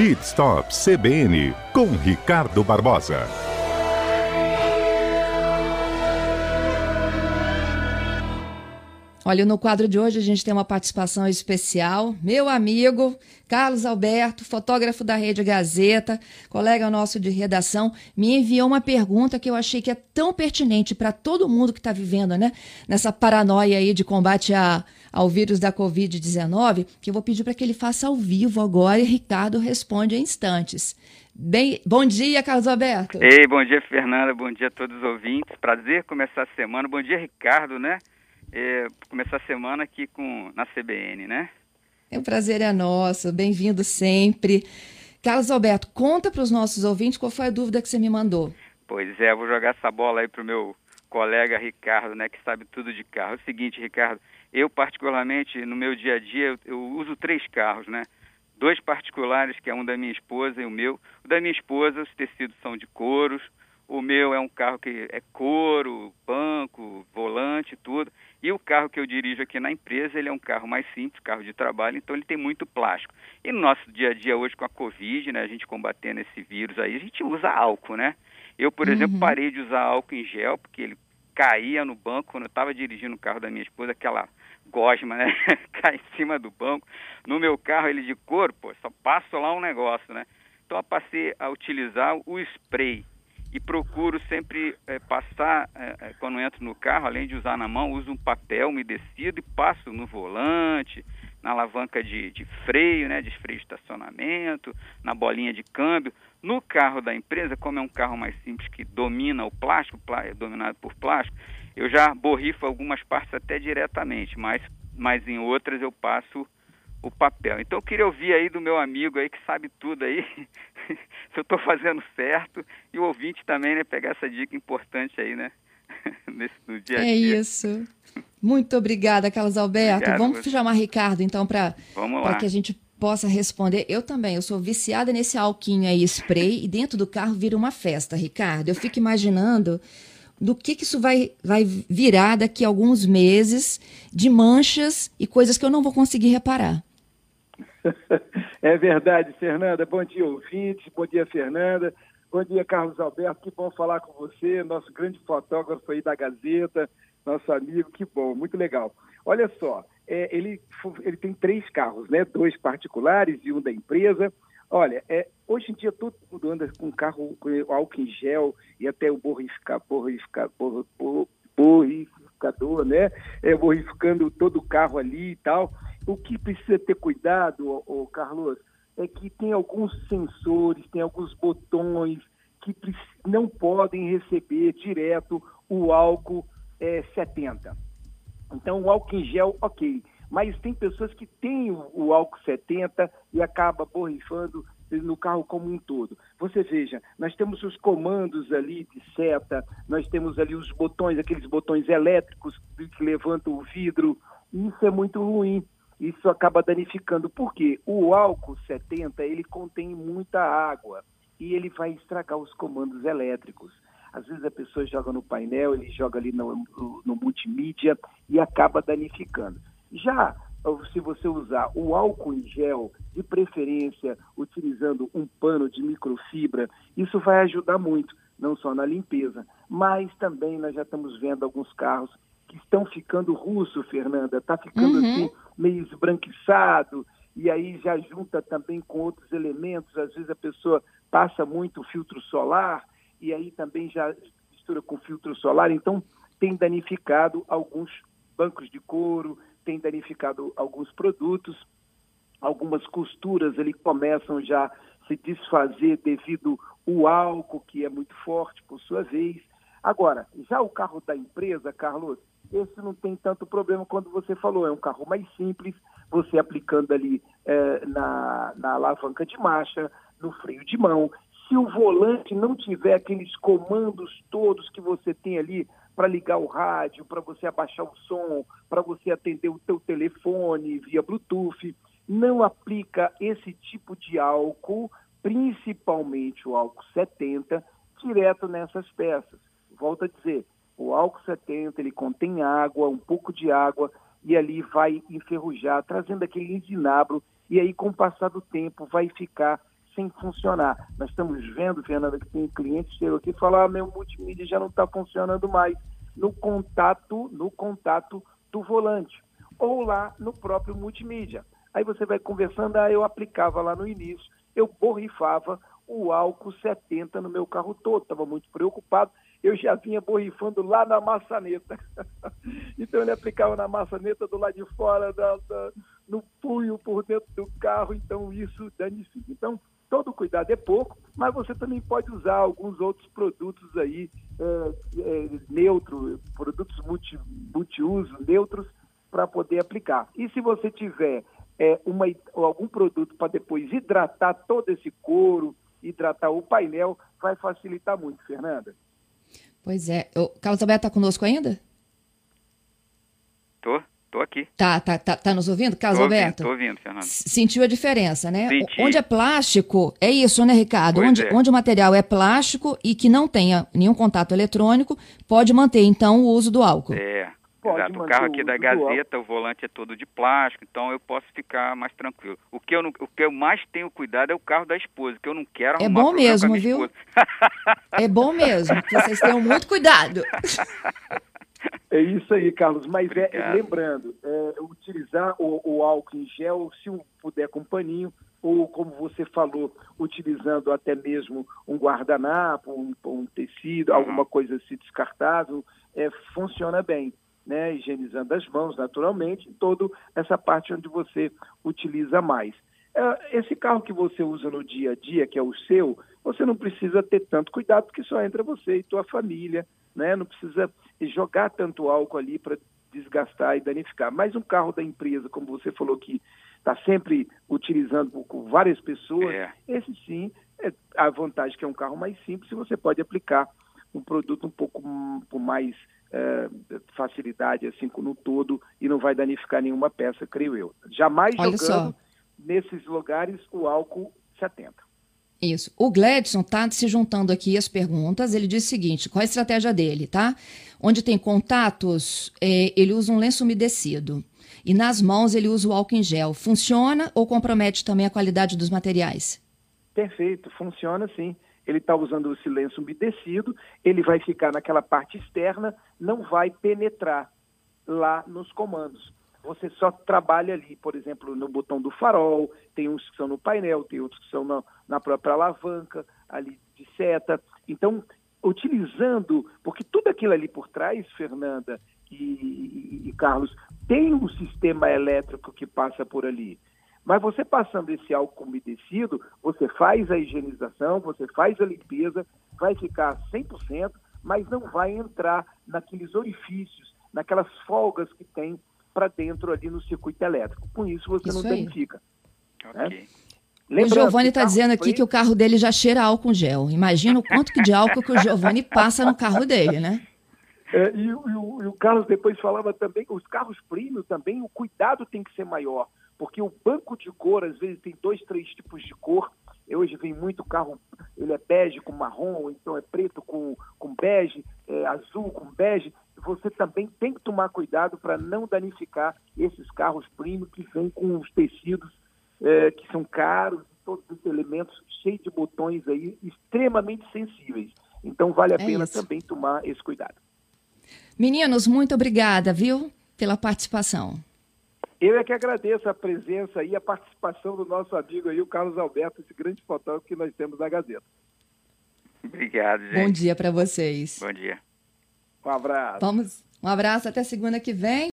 Pit Stop CBN com Ricardo Barbosa. Olha, no quadro de hoje a gente tem uma participação especial. Meu amigo Carlos Alberto, fotógrafo da Rede Gazeta, colega nosso de redação, me enviou uma pergunta que eu achei que é tão pertinente para todo mundo que está vivendo, né? Nessa paranoia aí de combate a, ao vírus da Covid-19, que eu vou pedir para que ele faça ao vivo agora e Ricardo responde em instantes. Bem, bom dia, Carlos Alberto. Ei, bom dia, Fernanda. Bom dia a todos os ouvintes. Prazer começar a semana. Bom dia, Ricardo, né? É, começar a semana aqui com, na CBN, né? É um prazer é nosso, bem-vindo sempre. Carlos Alberto, conta para os nossos ouvintes qual foi a dúvida que você me mandou. Pois é, vou jogar essa bola aí para o meu colega Ricardo, né, que sabe tudo de carro. É o seguinte, Ricardo, eu particularmente no meu dia a dia eu, eu uso três carros, né? Dois particulares, que é um da minha esposa e o meu. O da minha esposa, os tecidos são de couros. O meu é um carro que é couro, banco, volante, tudo. O carro que eu dirijo aqui na empresa, ele é um carro mais simples, carro de trabalho, então ele tem muito plástico. E no nosso dia a dia hoje com a Covid, né, a gente combatendo esse vírus aí, a gente usa álcool, né? Eu, por uhum. exemplo, parei de usar álcool em gel, porque ele caía no banco quando eu estava dirigindo o carro da minha esposa, aquela gosma, né? Cai em cima do banco. No meu carro, ele de couro, pô, só passo lá um negócio, né? Então eu passei a utilizar o spray e procuro sempre é, passar, é, quando entro no carro, além de usar na mão, uso um papel umedecido e passo no volante, na alavanca de, de freio, né, de freio de estacionamento, na bolinha de câmbio. No carro da empresa, como é um carro mais simples que domina o plástico, plá, é dominado por plástico, eu já borrifo algumas partes até diretamente, mas, mas em outras eu passo o papel. Então eu queria ouvir aí do meu amigo aí que sabe tudo aí, se eu estou fazendo certo, e o ouvinte também, né, pegar essa dica importante aí, né, nesse, no dia a é dia. É isso. Muito obrigada, Carlos Alberto. Obrigado, Vamos você. chamar Ricardo, então, para que a gente possa responder. Eu também, eu sou viciada nesse alquinho aí, spray, e dentro do carro vira uma festa, Ricardo. Eu fico imaginando do que, que isso vai, vai virar daqui a alguns meses de manchas e coisas que eu não vou conseguir reparar. é verdade, Fernanda. Bom dia, ouvintes. Bom dia, Fernanda. Bom dia, Carlos Alberto. Que bom falar com você, nosso grande fotógrafo aí da Gazeta, nosso amigo. Que bom, muito legal. Olha só, é, ele, ele tem três carros, né? Dois particulares e um da empresa. Olha, é, hoje em dia todo mundo anda com carro com álcool em gel e até o borrificar, borrificar, borrificador, né? É, borrificando todo o carro ali e tal. O que precisa ter cuidado, ô, Carlos, é que tem alguns sensores, tem alguns botões que não podem receber direto o álcool é, 70. Então, o álcool em gel, ok. Mas tem pessoas que têm o, o álcool 70 e acaba borrifando no carro como um todo. Você veja, nós temos os comandos ali de seta, nós temos ali os botões, aqueles botões elétricos que levantam o vidro. Isso é muito ruim isso acaba danificando. Por quê? O álcool 70, ele contém muita água e ele vai estragar os comandos elétricos. Às vezes a pessoa joga no painel, ele joga ali no, no multimídia e acaba danificando. Já se você usar o álcool em gel, de preferência utilizando um pano de microfibra, isso vai ajudar muito, não só na limpeza, mas também nós já estamos vendo alguns carros que estão ficando russo, Fernanda, está ficando uhum. assim meio esbranquiçado, e aí já junta também com outros elementos, às vezes a pessoa passa muito filtro solar, e aí também já mistura com filtro solar, então tem danificado alguns bancos de couro, tem danificado alguns produtos, algumas costuras ali começam já a se desfazer devido ao álcool, que é muito forte por sua vez. Agora, já o carro da empresa, Carlos, esse não tem tanto problema quando você falou, é um carro mais simples, você aplicando ali é, na, na alavanca de marcha, no freio de mão. Se o volante não tiver aqueles comandos todos que você tem ali para ligar o rádio, para você abaixar o som, para você atender o teu telefone via Bluetooth, não aplica esse tipo de álcool, principalmente o álcool 70, direto nessas peças. Volto a dizer, o álcool 70, ele contém água, um pouco de água, e ali vai enferrujar, trazendo aquele enzinabro, e aí com o passar do tempo vai ficar sem funcionar. Nós estamos vendo, Fernanda, que tem clientes chegam aqui e falam, ah, meu multimídia já não está funcionando mais no contato, no contato do volante, ou lá no próprio multimídia. Aí você vai conversando, ah, eu aplicava lá no início, eu borrifava o álcool 70 no meu carro todo, estava muito preocupado, eu já vinha borrifando lá na maçaneta. então ele aplicava na maçaneta do lado de fora, da, da, no punho por dentro do carro, então isso danifica. Então, todo cuidado é pouco, mas você também pode usar alguns outros produtos aí, é, é, neutro, produtos multi, multiuso, neutros, para poder aplicar. E se você tiver é, uma, algum produto para depois hidratar todo esse couro, hidratar o painel, vai facilitar muito, Fernanda. Pois é. O Carlos Alberto está conosco ainda? Tô, tô aqui. Tá, tá, tá, tá nos ouvindo, Carlos tô Alberto? Ouvindo, tô ouvindo, Fernando. Sentiu a diferença, né? Senti. Onde é plástico, é isso, né, Ricardo? Onde, é. onde o material é plástico e que não tenha nenhum contato eletrônico, pode manter, então, o uso do álcool. É. Pode Exato. O carro aqui o da Gazeta, o volante é todo de plástico, então eu posso ficar mais tranquilo. O que eu, não, o que eu mais tenho cuidado é o carro da esposa, que eu não quero É bom problema com a mesmo, minha viu? É bom mesmo, que vocês tenham muito cuidado. É isso aí, Carlos. Mas é, lembrando, é, utilizar o, o álcool em gel, se puder com paninho, ou como você falou, utilizando até mesmo um guardanapo, um, um tecido, Uhum. alguma coisa assim descartável, é, funciona bem. Né, higienizando as mãos naturalmente, toda essa parte onde você utiliza mais. É, Esse carro que você usa no dia a dia, que é o seu, você não precisa ter tanto cuidado, porque só entra você e tua família, né? Não precisa jogar tanto álcool ali para desgastar e danificar. Mas um carro da empresa, como você falou que está sempre utilizando com várias pessoas, É. esse sim, é a vantagem que é um carro mais simples, você pode aplicar um produto um pouco com mais eh, facilidade assim no todo e não vai danificar nenhuma peça, creio eu. Jamais Olha jogando só. nesses lugares o álcool 70. Isso. O Gledson tá se juntando aqui as perguntas. Ele diz o seguinte: qual a estratégia dele, tá? Onde tem contatos, é, ele usa um lenço umedecido. E nas mãos ele usa o álcool em gel. Funciona ou compromete também a qualidade dos materiais? Perfeito, funciona sim. Ele está usando o silêncio umedecido, ele vai ficar naquela parte externa, não vai penetrar lá nos comandos. Você só trabalha ali, por exemplo, no botão do farol, tem uns que são no painel, tem outros que são na, na própria alavanca, ali de seta. Então, utilizando, porque tudo aquilo ali por trás, Fernanda e, e- e Carlos, tem um sistema elétrico que passa por ali. Mas você passando esse álcool umedecido, você faz a higienização, você faz a limpeza, vai ficar 100%, mas não vai entrar naqueles orifícios, naquelas folgas que tem para dentro ali no circuito elétrico. Com isso você Isso não aí. danifica. Ok. o Giovanni está dizendo aqui preto- que o carro dele já cheira álcool em gel. Imagina o quanto que de álcool que o Giovanni passa no carro dele, né? É, e, o- e o, e o Carlos depois falava também que os carros premium também, o cuidado tem que ser maior, porque o banco de cor, às vezes, tem dois, três tipos de cor. Hoje vem muito carro, ele é bege com marrom, ou então é preto com, com bege, é azul com bege. Você também tem que tomar cuidado para não danificar esses carros premium que vêm com os tecidos é, que são caros, todos os elementos cheios de botões aí, extremamente sensíveis. Então vale a É pena isso. também tomar esse cuidado. Meninos, muito obrigada, viu, pela participação. Eu é que agradeço a presença e a participação do nosso amigo aí, o Carlos Alberto, esse grande fotógrafo que nós temos na Gazeta. Obrigado, gente. Bom dia para vocês. Bom dia. Um abraço. Vamos, um abraço até segunda que vem.